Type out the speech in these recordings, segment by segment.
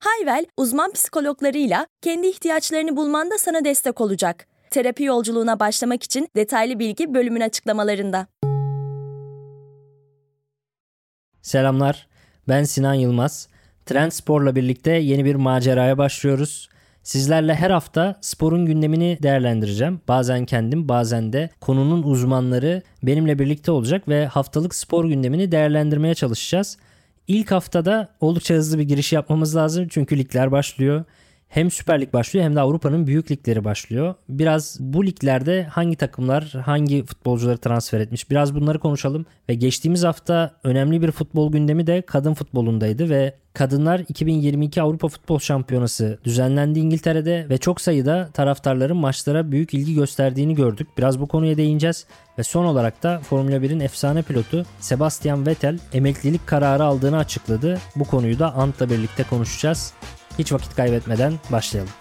Hayvel, uzman psikologlarıyla kendi ihtiyaçlarını bulmanda sana destek olacak. Terapi yolculuğuna başlamak için detaylı bilgi bölümün açıklamalarında. Selamlar, ben Sinan Yılmaz. Trend Spor'la birlikte yeni bir maceraya başlıyoruz. Sizlerle her hafta sporun gündemini değerlendireceğim. Bazen kendim, bazen de konunun uzmanları benimle birlikte olacak ve haftalık spor gündemini değerlendirmeye çalışacağız. İlk haftada oldukça hızlı bir giriş yapmamız lazım çünkü ligler başlıyor. Hem Süper Lig başlıyor hem de Avrupa'nın büyük ligleri başlıyor. Biraz bu liglerde hangi takımlar hangi futbolcuları transfer etmiş biraz bunları konuşalım. Ve geçtiğimiz hafta önemli bir futbol gündemi de kadın futbolundaydı ve Kadınlar 2022 Avrupa Futbol Şampiyonası düzenlendi İngiltere'de ve çok sayıda taraftarların maçlara büyük ilgi gösterdiğini gördük. Biraz bu konuya değineceğiz ve son olarak da Formula 1'in efsane pilotu Sebastian Vettel emeklilik kararı aldığını açıkladı. Bu konuyu da Ant'la birlikte konuşacağız. Hiç vakit kaybetmeden başlayalım.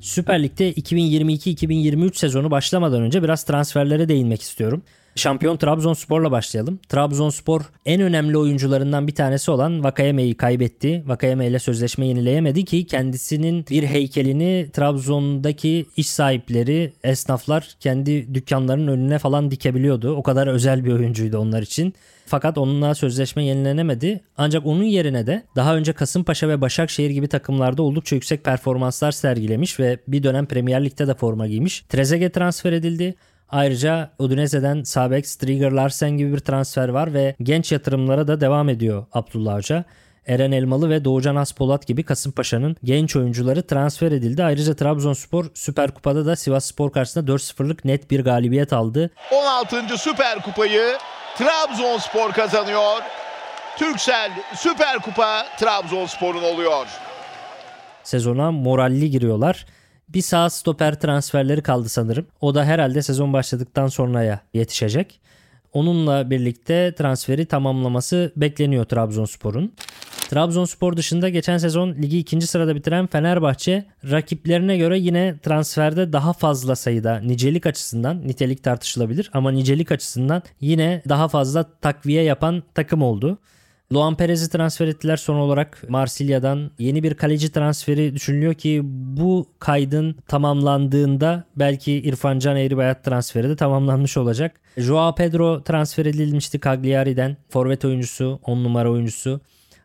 Süper Lig'de 2022-2023 sezonu başlamadan önce biraz transferlere değinmek istiyorum. Şampiyon Trabzonspor'la başlayalım. Trabzonspor en önemli oyuncularından bir tanesi olan Vakayeme'yi kaybetti. Vakayeme ile sözleşme yenileyemedi ki kendisinin bir heykelini Trabzon'daki iş sahipleri, esnaflar kendi dükkanlarının önüne falan dikebiliyordu. O kadar özel bir oyuncuydu onlar için. Fakat onunla sözleşme yenilenemedi. Ancak onun yerine de daha önce Kasımpaşa ve Başakşehir gibi takımlarda oldukça yüksek performanslar sergilemiş ve bir dönem Premier Lig'de de forma giymiş. Trezeguet transfer edildi. Ayrıca Udinese'den Sabek, Striger Larsen gibi bir transfer var ve genç yatırımlara da devam ediyor Abdullah Hoca. Eren Elmalı ve Doğucan Aspolat gibi Kasımpaşa'nın genç oyuncuları transfer edildi. Ayrıca Trabzonspor Süper Kupa'da da Sivas Spor karşısında 4-0'lık net bir galibiyet aldı. 16. Süper Kupayı Trabzonspor kazanıyor. Türksel Süper Kupa Trabzonspor'un oluyor. Sezona moralli giriyorlar. Bir sağ stoper transferleri kaldı sanırım. O da herhalde sezon başladıktan sonraya yetişecek. Onunla birlikte transferi tamamlaması bekleniyor Trabzonspor'un. Trabzonspor dışında geçen sezon ligi ikinci sırada bitiren Fenerbahçe rakiplerine göre yine transferde daha fazla sayıda nicelik açısından nitelik tartışılabilir ama nicelik açısından yine daha fazla takviye yapan takım oldu. Luan Perez'i transfer ettiler son olarak Marsilya'dan. Yeni bir kaleci transferi düşünülüyor ki bu kaydın tamamlandığında belki İrfan Can Eğribayat transferi de tamamlanmış olacak. Joao Pedro transfer edilmişti Cagliari'den. Forvet oyuncusu, 10 numara oyuncusu.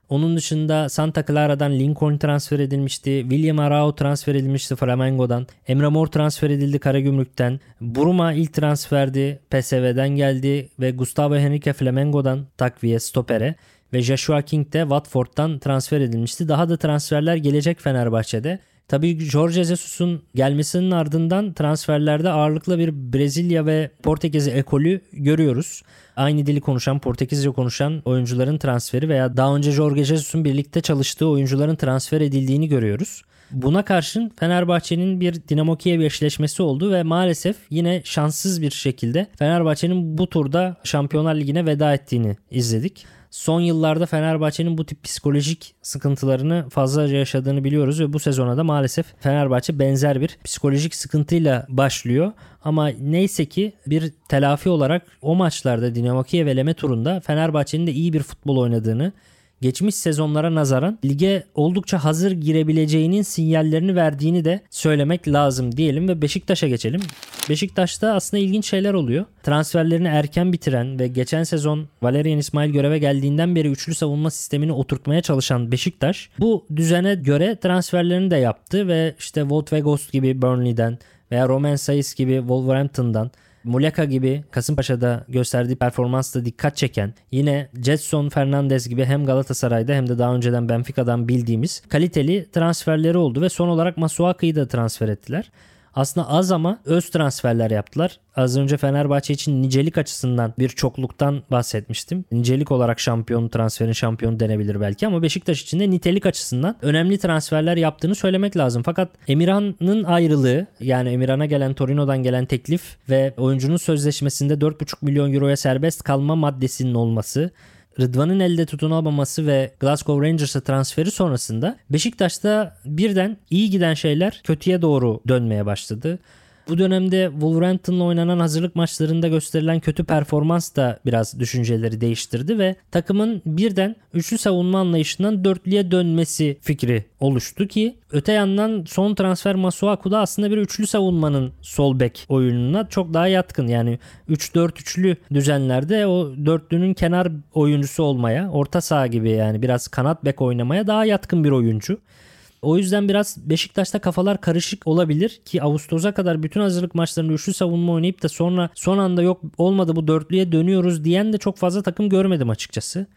Onun dışında Santa Clara'dan Lincoln transfer edilmişti. William Arao transfer edilmişti Flamengo'dan. Emre Mor transfer edildi Karagümrük'ten. Buruma ilk transferdi. PSV'den geldi ve Gustavo Henrique Flamengo'dan takviye stopere ve Joshua King de Watford'dan transfer edilmişti. Daha da transferler gelecek Fenerbahçe'de. Tabii Jorge Jesus'un gelmesinin ardından transferlerde ağırlıklı bir Brezilya ve Portekiz ekolü görüyoruz. Aynı dili konuşan, Portekizce konuşan oyuncuların transferi veya daha önce Jorge Jesus'un birlikte çalıştığı oyuncuların transfer edildiğini görüyoruz. Buna karşın Fenerbahçe'nin bir Dinamo Kiev eşleşmesi oldu ve maalesef yine şanssız bir şekilde Fenerbahçe'nin bu turda Şampiyonlar Ligi'ne veda ettiğini izledik. Son yıllarda Fenerbahçe'nin bu tip psikolojik sıkıntılarını fazlaca yaşadığını biliyoruz ve bu sezona da maalesef Fenerbahçe benzer bir psikolojik sıkıntıyla başlıyor. Ama neyse ki bir telafi olarak o maçlarda Dinamo Kiev eleme turunda Fenerbahçe'nin de iyi bir futbol oynadığını geçmiş sezonlara nazaran lige oldukça hazır girebileceğinin sinyallerini verdiğini de söylemek lazım diyelim ve Beşiktaş'a geçelim. Beşiktaş'ta aslında ilginç şeyler oluyor. Transferlerini erken bitiren ve geçen sezon Valerian İsmail göreve geldiğinden beri üçlü savunma sistemini oturtmaya çalışan Beşiktaş bu düzene göre transferlerini de yaptı ve işte Wout Weghorst gibi Burnley'den veya Roman Sayıs gibi Wolverhampton'dan Muleka gibi Kasımpaşa'da gösterdiği performansla dikkat çeken yine Jetson Fernandez gibi hem Galatasaray'da hem de daha önceden Benfica'dan bildiğimiz kaliteli transferleri oldu ve son olarak Masuaku'yu da transfer ettiler. Aslında az ama öz transferler yaptılar. Az önce Fenerbahçe için nicelik açısından bir çokluktan bahsetmiştim. Nicelik olarak şampiyon transferin şampiyonu denebilir belki ama Beşiktaş için de nitelik açısından önemli transferler yaptığını söylemek lazım. Fakat Emirhan'ın ayrılığı yani Emirhan'a gelen Torino'dan gelen teklif ve oyuncunun sözleşmesinde 4,5 milyon euroya serbest kalma maddesinin olması Rıdvan'ın elde tutunamaması ve Glasgow Rangers'a transferi sonrasında Beşiktaş'ta birden iyi giden şeyler kötüye doğru dönmeye başladı. Bu dönemde Wolverhampton'la oynanan hazırlık maçlarında gösterilen kötü performans da biraz düşünceleri değiştirdi ve takımın birden üçlü savunma anlayışından dörtlüye dönmesi fikri oluştu ki öte yandan son transfer Masuaku da aslında bir üçlü savunmanın sol bek oyununa çok daha yatkın. Yani 3-4-3'lü düzenlerde o dörtlünün kenar oyuncusu olmaya, orta saha gibi yani biraz kanat bek oynamaya daha yatkın bir oyuncu. O yüzden biraz Beşiktaş'ta kafalar karışık olabilir ki Ağustos'a kadar bütün hazırlık maçlarında üçlü savunma oynayıp da sonra son anda yok olmadı bu dörtlüye dönüyoruz diyen de çok fazla takım görmedim açıkçası.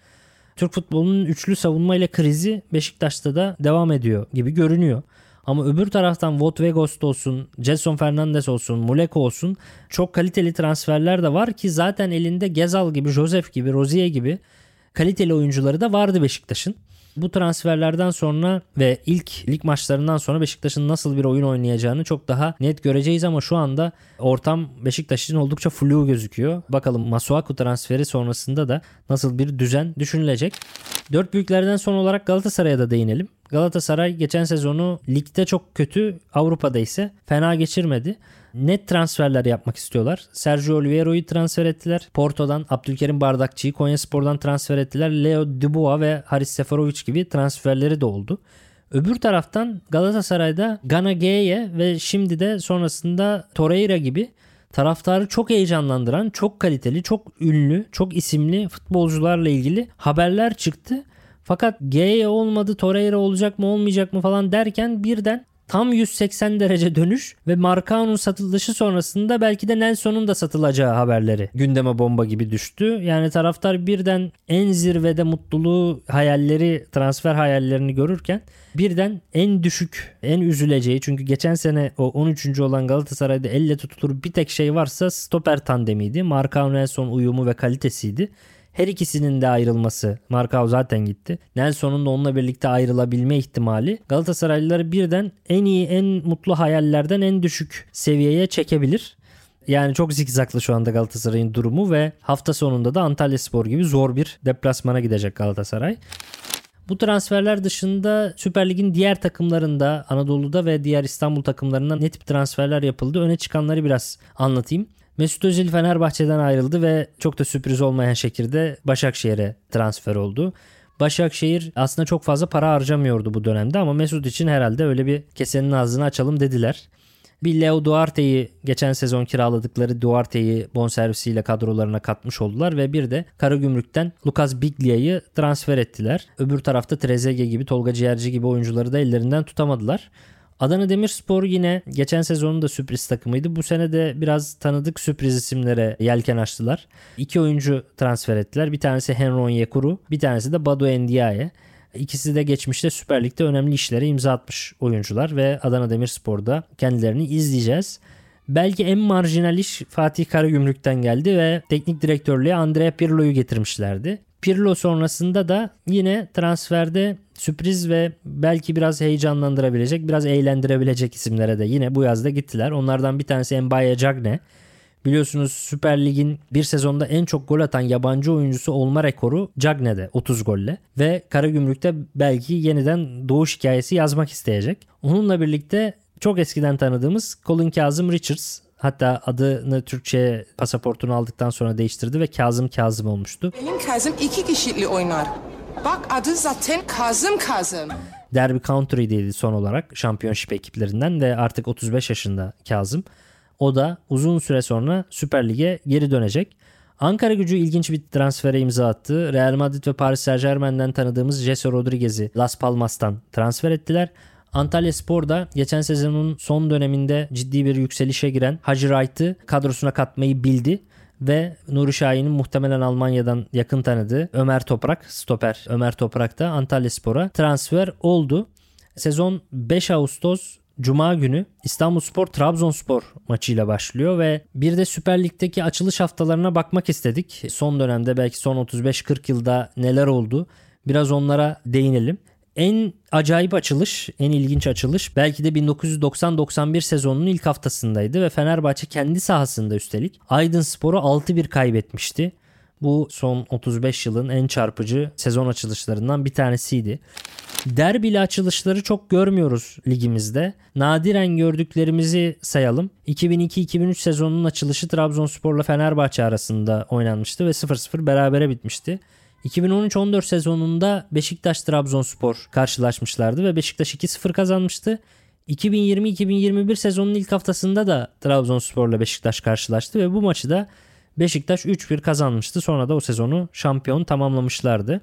Türk futbolunun üçlü savunma ile krizi Beşiktaş'ta da devam ediyor gibi görünüyor. Ama öbür taraftan Wout Weghorst olsun, Jason Fernandez olsun, Muleko olsun çok kaliteli transferler de var ki zaten elinde Gezal gibi, Josef gibi, Rozier gibi kaliteli oyuncuları da vardı Beşiktaş'ın. Bu transferlerden sonra ve ilk lig maçlarından sonra Beşiktaş'ın nasıl bir oyun oynayacağını çok daha net göreceğiz ama şu anda ortam Beşiktaş için oldukça flu gözüküyor. Bakalım Masuaku transferi sonrasında da nasıl bir düzen düşünülecek. Dört büyüklerden son olarak Galatasaray'a da değinelim. Galatasaray geçen sezonu ligde çok kötü, Avrupa'da ise fena geçirmedi net transferler yapmak istiyorlar. Sergio Oliveira'yı transfer ettiler. Porto'dan Abdülkerim Bardakçı'yı Konyaspor'dan transfer ettiler. Leo Dubois ve Haris Seferovic gibi transferleri de oldu. Öbür taraftan Galatasaray'da Gana G'ye ve şimdi de sonrasında Torreira gibi taraftarı çok heyecanlandıran, çok kaliteli, çok ünlü, çok isimli futbolcularla ilgili haberler çıktı. Fakat G'ye olmadı, Torreira olacak mı olmayacak mı falan derken birden tam 180 derece dönüş ve Marcao'nun satılışı sonrasında belki de Nelson'un da satılacağı haberleri gündeme bomba gibi düştü. Yani taraftar birden en zirvede mutluluğu hayalleri transfer hayallerini görürken birden en düşük en üzüleceği çünkü geçen sene o 13. olan Galatasaray'da elle tutulur bir tek şey varsa stoper tandemiydi. Marcao Nelson uyumu ve kalitesiydi. Her ikisinin de ayrılması. Markao zaten gitti. Nelson'un da onunla birlikte ayrılabilme ihtimali Galatasaraylıları birden en iyi, en mutlu hayallerden en düşük seviyeye çekebilir. Yani çok zikzaklı şu anda Galatasaray'ın durumu ve hafta sonunda da Antalya Spor gibi zor bir deplasmana gidecek Galatasaray. Bu transferler dışında Süper Lig'in diğer takımlarında Anadolu'da ve diğer İstanbul takımlarında ne tip transferler yapıldı? Öne çıkanları biraz anlatayım. Mesut Özil Fenerbahçe'den ayrıldı ve çok da sürpriz olmayan şekilde Başakşehir'e transfer oldu. Başakşehir aslında çok fazla para harcamıyordu bu dönemde ama Mesut için herhalde öyle bir kesenin ağzını açalım dediler. Bir Leo Duarte'yi geçen sezon kiraladıkları Duarte'yi bonservisiyle kadrolarına katmış oldular ve bir de Karagümrük'ten Lucas Biglia'yı transfer ettiler. Öbür tarafta Trezeguet gibi Tolga Ciğerci gibi oyuncuları da ellerinden tutamadılar. Adana Demirspor yine geçen sezonun da sürpriz takımıydı. Bu sene de biraz tanıdık sürpriz isimlere yelken açtılar. İki oyuncu transfer ettiler. Bir tanesi Henron Yekuru, bir tanesi de Badu Endiaye. İkisi de geçmişte Süper Lig'de önemli işlere imza atmış oyuncular ve Adana Demirspor'da kendilerini izleyeceğiz. Belki en marjinal iş Fatih Karagümrük'ten geldi ve teknik direktörlüğe Andrea Pirlo'yu getirmişlerdi. Pirlo sonrasında da yine transferde sürpriz ve belki biraz heyecanlandırabilecek, biraz eğlendirebilecek isimlere de yine bu yazda gittiler. Onlardan bir tanesi Mbaye Cagne. Biliyorsunuz Süper Lig'in bir sezonda en çok gol atan yabancı oyuncusu olma rekoru Cagne'de 30 golle. Ve Karagümrük'te belki yeniden doğuş hikayesi yazmak isteyecek. Onunla birlikte çok eskiden tanıdığımız Colin Kazım Richards Hatta adını Türkçe pasaportunu aldıktan sonra değiştirdi ve Kazım Kazım olmuştu. Benim Kazım iki kişilikli oynar. Bak adı zaten Kazım Kazım. Derby Country'deydi son olarak şampiyonşip ekiplerinden ve artık 35 yaşında Kazım. O da uzun süre sonra Süper Lig'e geri dönecek. Ankara gücü ilginç bir transfere imza attı. Real Madrid ve Paris Saint Germain'den tanıdığımız Jesse Rodriguez'i Las Palmas'tan transfer ettiler. Antalya Spor da geçen sezonun son döneminde ciddi bir yükselişe giren Hacı Wright'ı kadrosuna katmayı bildi ve Nuri Şahin'in muhtemelen Almanya'dan yakın tanıdığı Ömer Toprak, stoper Ömer Toprak da Antalya Spor'a transfer oldu. Sezon 5 Ağustos Cuma günü İstanbulspor Trabzonspor maçıyla başlıyor ve bir de Süper Lig'deki açılış haftalarına bakmak istedik. Son dönemde belki son 35-40 yılda neler oldu biraz onlara değinelim. En acayip açılış, en ilginç açılış belki de 1990-91 sezonunun ilk haftasındaydı ve Fenerbahçe kendi sahasında üstelik Aydın Spor'u 6-1 kaybetmişti. Bu son 35 yılın en çarpıcı sezon açılışlarından bir tanesiydi. Derbili açılışları çok görmüyoruz ligimizde. Nadiren gördüklerimizi sayalım. 2002-2003 sezonunun açılışı Trabzonspor'la Fenerbahçe arasında oynanmıştı ve 0-0 berabere bitmişti. 2013-14 sezonunda Beşiktaş Trabzonspor karşılaşmışlardı ve Beşiktaş 2-0 kazanmıştı. 2020-2021 sezonun ilk haftasında da Trabzonspor'la Beşiktaş karşılaştı ve bu maçı da Beşiktaş 3-1 kazanmıştı. Sonra da o sezonu şampiyon tamamlamışlardı.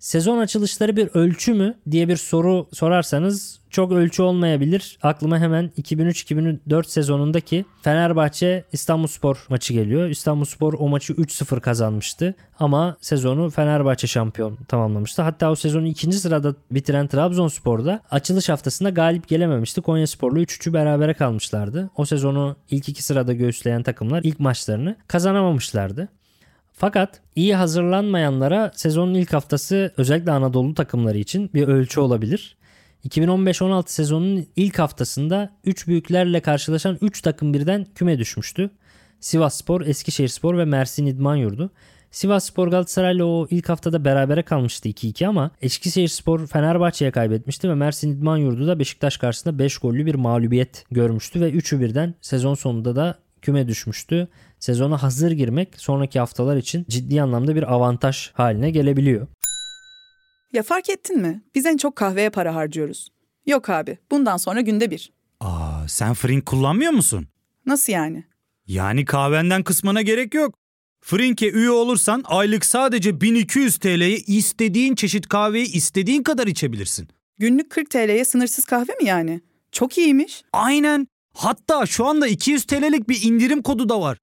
Sezon açılışları bir ölçü mü diye bir soru sorarsanız çok ölçü olmayabilir. Aklıma hemen 2003-2004 sezonundaki Fenerbahçe İstanbulspor maçı geliyor. İstanbulspor o maçı 3-0 kazanmıştı ama sezonu Fenerbahçe şampiyon tamamlamıştı. Hatta o sezonu ikinci sırada bitiren Trabzonspor da açılış haftasında galip gelememişti. Konyaspor'la 3-3'ü berabere kalmışlardı. O sezonu ilk iki sırada göğüsleyen takımlar ilk maçlarını kazanamamışlardı. Fakat iyi hazırlanmayanlara sezonun ilk haftası özellikle Anadolu takımları için bir ölçü olabilir. 2015-16 sezonunun ilk haftasında 3 büyüklerle karşılaşan 3 takım birden küme düşmüştü. Sivasspor, Eskişehirspor ve Mersin İdman Yurdu. Sivasspor Galatasaray'la o ilk haftada berabere kalmıştı 2-2 ama Eskişehirspor Fenerbahçe'ye kaybetmişti ve Mersin İdman Yurdu da Beşiktaş karşısında 5 gollü bir mağlubiyet görmüştü ve 3'ü birden sezon sonunda da küme düşmüştü. Sezona hazır girmek sonraki haftalar için ciddi anlamda bir avantaj haline gelebiliyor. Ya fark ettin mi? Biz en çok kahveye para harcıyoruz. Yok abi, bundan sonra günde bir. Aa, sen Frink kullanmıyor musun? Nasıl yani? Yani kahvenden kısmına gerek yok. Frink'e üye olursan aylık sadece 1200 TL'ye istediğin çeşit kahveyi istediğin kadar içebilirsin. Günlük 40 TL'ye sınırsız kahve mi yani? Çok iyiymiş. Aynen. Hatta şu anda 200 TL'lik bir indirim kodu da var.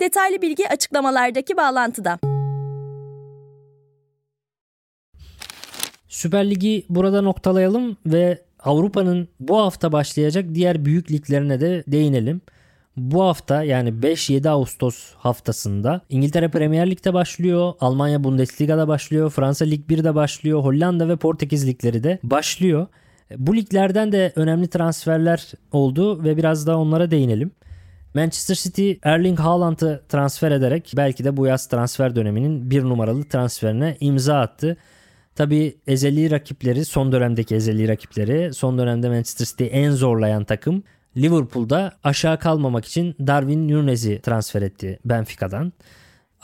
Detaylı bilgi açıklamalardaki bağlantıda. Süper Ligi burada noktalayalım ve Avrupa'nın bu hafta başlayacak diğer büyük liglerine de değinelim. Bu hafta yani 5-7 Ağustos haftasında İngiltere Premier Lig'de başlıyor, Almanya Bundesliga'da başlıyor, Fransa Lig 1'de başlıyor, Hollanda ve Portekiz ligleri de başlıyor. Bu liglerden de önemli transferler oldu ve biraz da onlara değinelim. Manchester City Erling Haaland'ı transfer ederek belki de bu yaz transfer döneminin bir numaralı transferine imza attı. Tabi ezeli rakipleri son dönemdeki ezeli rakipleri son dönemde Manchester City'yi en zorlayan takım Liverpool'da aşağı kalmamak için Darwin Nunez'i transfer etti Benfica'dan.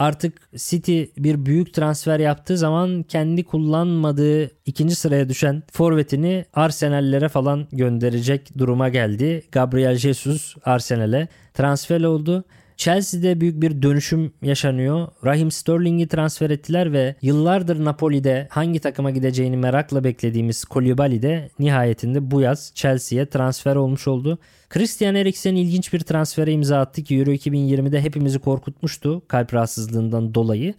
Artık City bir büyük transfer yaptığı zaman kendi kullanmadığı ikinci sıraya düşen forvetini Arsenal'lere falan gönderecek duruma geldi. Gabriel Jesus Arsenal'e transfer oldu. Chelsea'de büyük bir dönüşüm yaşanıyor. Raheem Sterling'i transfer ettiler ve yıllardır Napoli'de hangi takıma gideceğini merakla beklediğimiz Koulibaly de nihayetinde bu yaz Chelsea'ye transfer olmuş oldu. Christian Eriksen ilginç bir transfere imza attı ki Euro 2020'de hepimizi korkutmuştu kalp rahatsızlığından dolayı.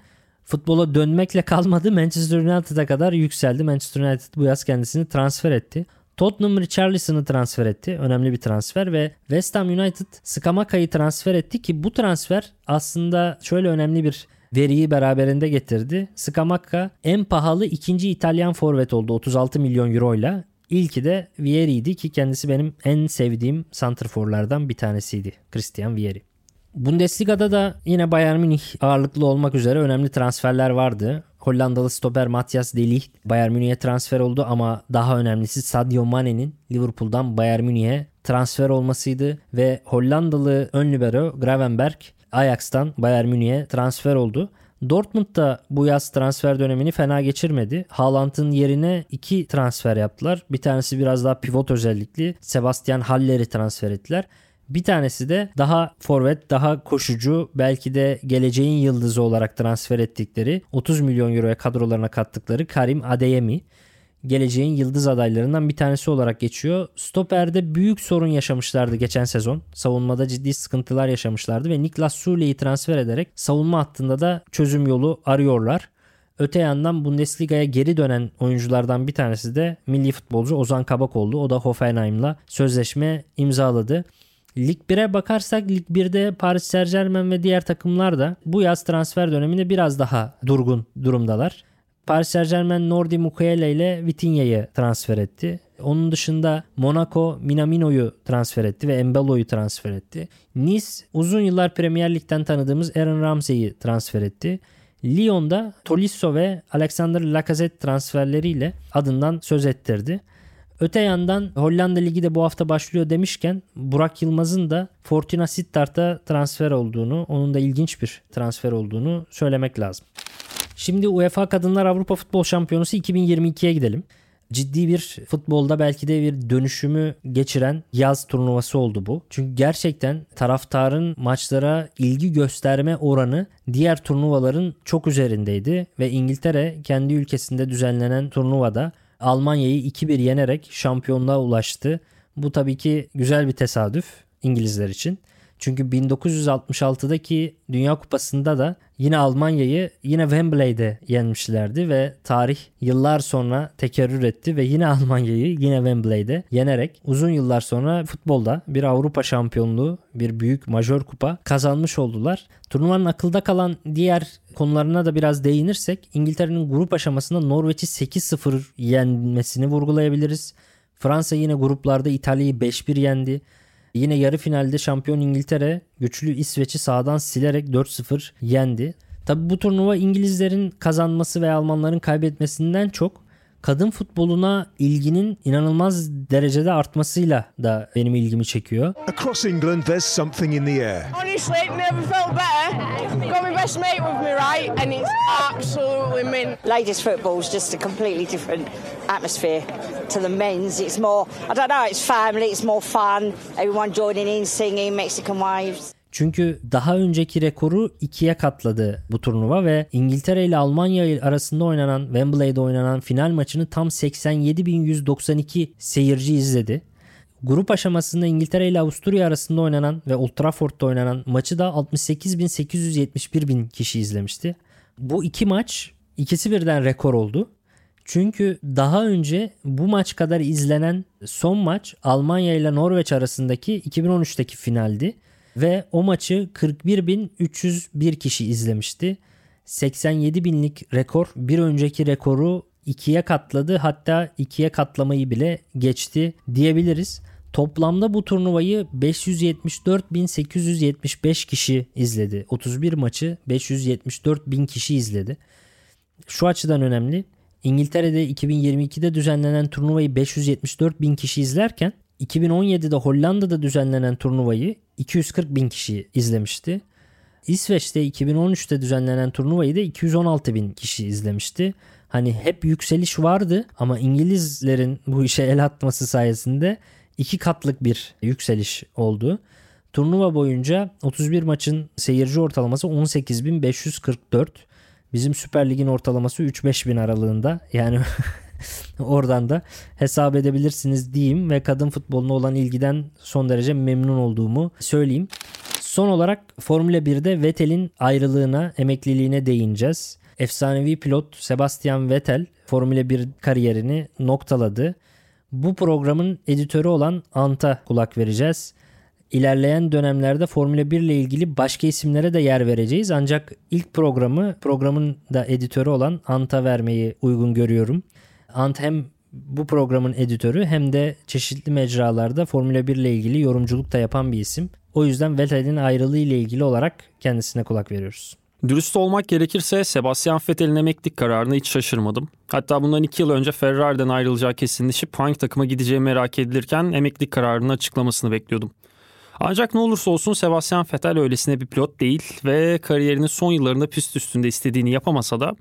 Futbola dönmekle kalmadı Manchester United'a kadar yükseldi. Manchester United bu yaz kendisini transfer etti. Tottenham Richarlison'ı transfer etti. Önemli bir transfer ve West Ham United Skamaka'yı transfer etti ki bu transfer aslında şöyle önemli bir veriyi beraberinde getirdi. Scamacca en pahalı ikinci İtalyan forvet oldu 36 milyon euro ile. İlki de Vieri'ydi ki kendisi benim en sevdiğim santrforlardan bir tanesiydi. Christian Vieri. Bundesliga'da da yine Bayern Münih ağırlıklı olmak üzere önemli transferler vardı. Hollandalı stoper Matthias De Ligt Bayern Münih'e transfer oldu ama daha önemlisi Sadio Mane'nin Liverpool'dan Bayern Münih'e transfer olmasıydı ve Hollandalı ön libero Gravenberg Ajax'tan Bayern Münih'e transfer oldu. Dortmund da bu yaz transfer dönemini fena geçirmedi. Haaland'ın yerine iki transfer yaptılar. Bir tanesi biraz daha pivot özellikli. Sebastian Haller'i transfer ettiler. Bir tanesi de daha forvet, daha koşucu, belki de geleceğin yıldızı olarak transfer ettikleri 30 milyon euroya kadrolarına kattıkları Karim Adeyemi geleceğin yıldız adaylarından bir tanesi olarak geçiyor. Stoper'de büyük sorun yaşamışlardı geçen sezon. Savunmada ciddi sıkıntılar yaşamışlardı ve Niklas Sule'yi transfer ederek savunma hattında da çözüm yolu arıyorlar. Öte yandan Bundesliga'ya geri dönen oyunculardan bir tanesi de milli futbolcu Ozan Kabak oldu. O da Hoffenheim'la sözleşme imzaladı. Lig 1'e bakarsak Lig 1'de Paris Saint Germain ve diğer takımlar da bu yaz transfer döneminde biraz daha durgun durumdalar. Paris Saint Germain Nordi Mukiele ile Vitinha'yı transfer etti. Onun dışında Monaco Minamino'yu transfer etti ve Embalo'yu transfer etti. Nice uzun yıllar Premier Lig'den tanıdığımız Aaron Ramsey'i transfer etti. Lyon'da Tolisso ve Alexander Lacazette transferleriyle adından söz ettirdi. Öte yandan Hollanda Ligi de bu hafta başlıyor demişken Burak Yılmaz'ın da Fortuna Sittard'a transfer olduğunu, onun da ilginç bir transfer olduğunu söylemek lazım. Şimdi UEFA Kadınlar Avrupa Futbol Şampiyonası 2022'ye gidelim. Ciddi bir futbolda belki de bir dönüşümü geçiren yaz turnuvası oldu bu. Çünkü gerçekten taraftarın maçlara ilgi gösterme oranı diğer turnuvaların çok üzerindeydi ve İngiltere kendi ülkesinde düzenlenen turnuvada Almanya'yı 2-1 yenerek şampiyonluğa ulaştı. Bu tabii ki güzel bir tesadüf İngilizler için. Çünkü 1966'daki Dünya Kupası'nda da yine Almanya'yı yine Wembley'de yenmişlerdi ve tarih yıllar sonra tekerrür etti ve yine Almanya'yı yine Wembley'de yenerek uzun yıllar sonra futbolda bir Avrupa şampiyonluğu, bir büyük majör kupa kazanmış oldular. Turnuvanın akılda kalan diğer konularına da biraz değinirsek İngiltere'nin grup aşamasında Norveç'i 8-0 yenmesini vurgulayabiliriz. Fransa yine gruplarda İtalya'yı 5-1 yendi. Yine yarı finalde şampiyon İngiltere güçlü İsveç'i sağdan silerek 4-0 yendi. Tabi bu turnuva İngilizlerin kazanması ve Almanların kaybetmesinden çok kadın futboluna ilginin inanılmaz derecede artmasıyla da benim ilgimi çekiyor. Across England there's something in the air. Honestly, never felt better. Got my best mate with me, right? And it's absolutely mint. Ladies football's just a completely different atmosphere to the men's. It's more, I don't know, it's family, it's more fun. Everyone joining in, singing Mexican waves. Çünkü daha önceki rekoru ikiye katladı bu turnuva ve İngiltere ile Almanya arasında oynanan Wembley'de oynanan final maçını tam 87.192 seyirci izledi. Grup aşamasında İngiltere ile Avusturya arasında oynanan ve Old Trafford'da oynanan maçı da 68.871 bin kişi izlemişti. Bu iki maç ikisi birden rekor oldu. Çünkü daha önce bu maç kadar izlenen son maç Almanya ile Norveç arasındaki 2013'teki finaldi ve o maçı 41.301 kişi izlemişti. 87 binlik rekor bir önceki rekoru ikiye katladı hatta ikiye katlamayı bile geçti diyebiliriz. Toplamda bu turnuvayı 574.875 kişi izledi. 31 maçı 574.000 kişi izledi. Şu açıdan önemli. İngiltere'de 2022'de düzenlenen turnuvayı 574 bin kişi izlerken 2017'de Hollanda'da düzenlenen turnuvayı 240 bin kişi izlemişti. İsveç'te 2013'te düzenlenen turnuvayı da 216 bin kişi izlemişti. Hani hep yükseliş vardı ama İngilizlerin bu işe el atması sayesinde iki katlık bir yükseliş oldu. Turnuva boyunca 31 maçın seyirci ortalaması 18.544. Bizim Süper Lig'in ortalaması 3-5 bin aralığında. Yani oradan da hesap edebilirsiniz diyeyim ve kadın futboluna olan ilgiden son derece memnun olduğumu söyleyeyim. Son olarak Formula 1'de Vettel'in ayrılığına, emekliliğine değineceğiz. Efsanevi pilot Sebastian Vettel Formula 1 kariyerini noktaladı. Bu programın editörü olan Ant'a kulak vereceğiz. İlerleyen dönemlerde Formula 1 ile ilgili başka isimlere de yer vereceğiz. Ancak ilk programı programın da editörü olan Ant'a vermeyi uygun görüyorum. Ant hem bu programın editörü hem de çeşitli mecralarda Formula 1 ile ilgili yorumculuk da yapan bir isim. O yüzden Vettel'in ayrılığı ile ilgili olarak kendisine kulak veriyoruz. Dürüst olmak gerekirse Sebastian Vettel'in emeklilik kararına hiç şaşırmadım. Hatta bundan iki yıl önce Ferrari'den ayrılacağı kesinleşip hangi takıma gideceği merak edilirken emeklilik kararının açıklamasını bekliyordum. Ancak ne olursa olsun Sebastian Vettel öylesine bir pilot değil ve kariyerinin son yıllarında pist üstünde istediğini yapamasa da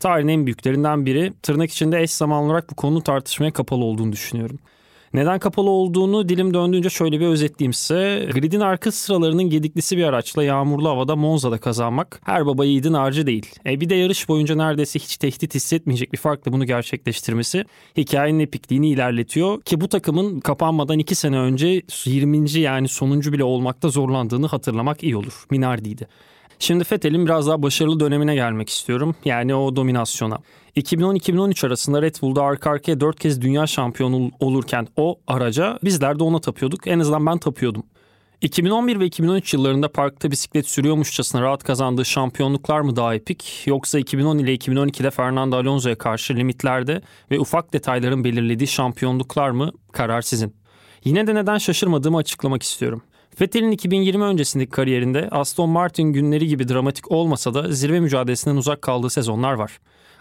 tarihin en büyüklerinden biri tırnak içinde eş zamanlı olarak bu konu tartışmaya kapalı olduğunu düşünüyorum. Neden kapalı olduğunu dilim döndüğünce şöyle bir özetleyeyim size. Grid'in arka sıralarının gediklisi bir araçla yağmurlu havada Monza'da kazanmak her baba yiğidin harcı değil. E bir de yarış boyunca neredeyse hiç tehdit hissetmeyecek bir farkla bunu gerçekleştirmesi hikayenin epikliğini ilerletiyor. Ki bu takımın kapanmadan 2 sene önce 20. yani sonuncu bile olmakta zorlandığını hatırlamak iyi olur. Minardi'ydi. Şimdi Fethel'in biraz daha başarılı dönemine gelmek istiyorum. Yani o dominasyona. 2010-2013 arasında Red Bull'da arka arkaya 4 kez dünya şampiyonu olurken o araca bizler de ona tapıyorduk. En azından ben tapıyordum. 2011 ve 2013 yıllarında parkta bisiklet sürüyormuşçasına rahat kazandığı şampiyonluklar mı daha epik yoksa 2010 ile 2012'de Fernando Alonso'ya karşı limitlerde ve ufak detayların belirlediği şampiyonluklar mı karar sizin. Yine de neden şaşırmadığımı açıklamak istiyorum. Vettel'in 2020 öncesindeki kariyerinde Aston Martin günleri gibi dramatik olmasa da zirve mücadelesinden uzak kaldığı sezonlar var.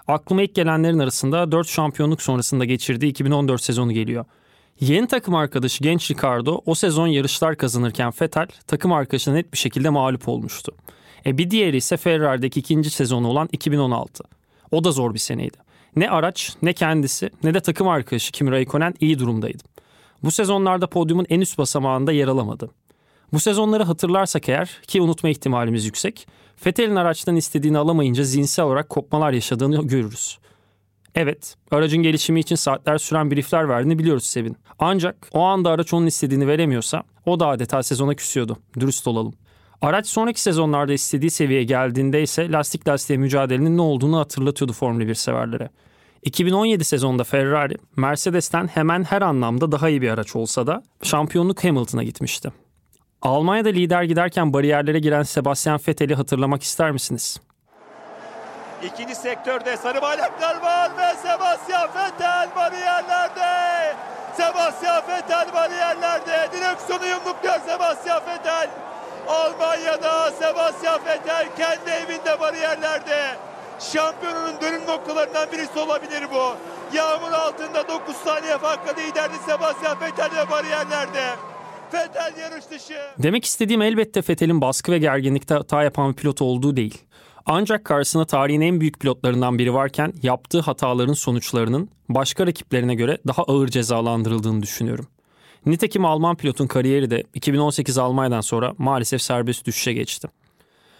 Aklıma ilk gelenlerin arasında 4 şampiyonluk sonrasında geçirdiği 2014 sezonu geliyor. Yeni takım arkadaşı genç Ricardo o sezon yarışlar kazanırken Vettel takım arkadaşına net bir şekilde mağlup olmuştu. E bir diğeri ise Ferrari'deki ikinci sezonu olan 2016. O da zor bir seneydi. Ne araç, ne kendisi, ne de takım arkadaşı Kimi Raikkonen iyi durumdaydı. Bu sezonlarda podyumun en üst basamağında yer alamadı. Bu sezonları hatırlarsak eğer ki unutma ihtimalimiz yüksek, Fethel'in araçtan istediğini alamayınca zihinsel olarak kopmalar yaşadığını görürüz. Evet, aracın gelişimi için saatler süren briefler verdiğini biliyoruz Sevin. Ancak o anda araç onun istediğini veremiyorsa o da adeta sezona küsüyordu. Dürüst olalım. Araç sonraki sezonlarda istediği seviyeye geldiğinde ise lastik lastiğe mücadelenin ne olduğunu hatırlatıyordu Formula 1 severlere. 2017 sezonunda Ferrari, Mercedes'ten hemen her anlamda daha iyi bir araç olsa da şampiyonluk Hamilton'a gitmişti. Almanya'da lider giderken bariyerlere giren Sebastian Vettel'i hatırlamak ister misiniz? İkinci sektörde sarı bayraklar var ve Sebastian Vettel bariyerlerde. Sebastian Vettel bariyerlerde. Direksiyonu yumrukluyor Sebastian Vettel. Almanya'da Sebastian Vettel kendi evinde bariyerlerde. Şampiyonunun dönüm noktalarından birisi olabilir bu. Yağmur altında 9 saniye farkla liderdi Sebastian Vettel ve bariyerlerde. Vettel yarış dışı. Demek istediğim elbette Vettel'in baskı ve gerginlikte hata yapan bir pilot olduğu değil. Ancak karşısına tarihin en büyük pilotlarından biri varken yaptığı hataların sonuçlarının başka rakiplerine göre daha ağır cezalandırıldığını düşünüyorum. Nitekim Alman pilotun kariyeri de 2018 Almanya'dan sonra maalesef serbest düşüşe geçti.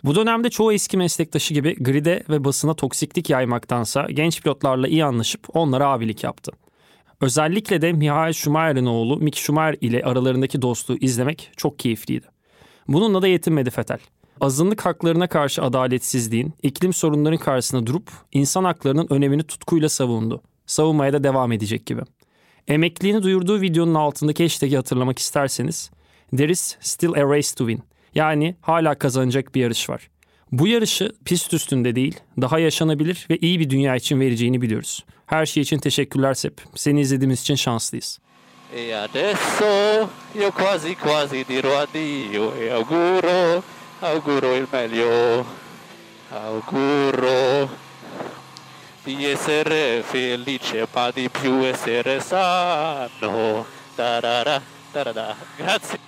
Bu dönemde çoğu eski meslektaşı gibi gride ve basına toksiklik yaymaktansa genç pilotlarla iyi anlaşıp onlara abilik yaptı. Özellikle de Michael Schumacher'in oğlu Mick Schumacher ile aralarındaki dostluğu izlemek çok keyifliydi. Bununla da yetinmedi Vettel. Azınlık haklarına karşı adaletsizliğin, iklim sorunlarının karşısında durup insan haklarının önemini tutkuyla savundu. Savunmaya da devam edecek gibi. Emekliğini duyurduğu videonun altındaki hashtag'i hatırlamak isterseniz There is still a race to win. Yani hala kazanacak bir yarış var. Bu yarışı pist üstünde değil, daha yaşanabilir ve iyi bir dünya için vereceğini biliyoruz. Her şey için teşekkürler Sep. Seni izlediğimiz için şanslıyız. E adesso io quasi quasi dirò addio e auguro, auguro il meglio, auguro di essere felice ma di più essere sano. Tarara, tarara. Grazie.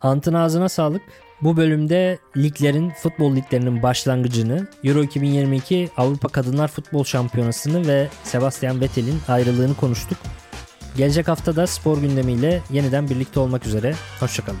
Antın ağzına sağlık. Bu bölümde liglerin, futbol liglerinin başlangıcını, Euro 2022 Avrupa Kadınlar Futbol Şampiyonası'nı ve Sebastian Vettel'in ayrılığını konuştuk. Gelecek hafta da spor gündemiyle yeniden birlikte olmak üzere. Hoşçakalın.